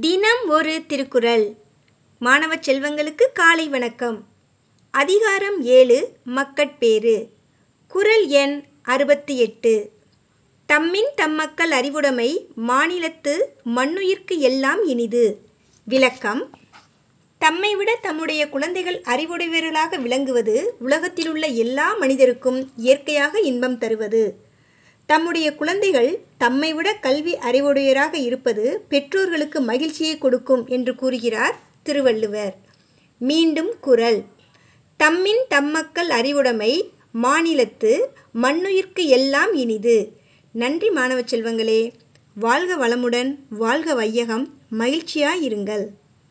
தினம் ஒரு திருக்குறள். மாணவ செல்வங்களுக்கு காலை வணக்கம். அதிகாரம் ஏழு மக்கட்பேறு குறள் எண் அறுபத்தி எட்டு. தம்மின் தம்மக்கள் அறிவுடைமை மாநிலத்து மண்ணுயிர்க்கு எல்லாம் இனிது. விளக்கம். தம்மை விட தம்முடைய குழந்தைகள் அறிவுடையவர்களாக விளங்குவது உலகத்திலுள்ள எல்லா மனிதருக்கும் இயற்கையாக இன்பம் தருவது. தம்முடைய குழந்தைகள் தம்மை விட கல்வி அறிவுடையராக இருப்பது பெற்றோர்களுக்கு மகிழ்ச்சியை கொடுக்கும் என்று கூறுகிறார் திருவள்ளுவர். மீண்டும் குரல். தம்மின் தம்மக்கள் அறிவுடைமை மாநிலத்து மண்ணுயிர்க்கு எல்லாம் இனிது. நன்றி மாணவ செல்வங்களே. வாழ்க வளமுடன் வாழ்க வையகம். மகிழ்ச்சியாயிருங்கள்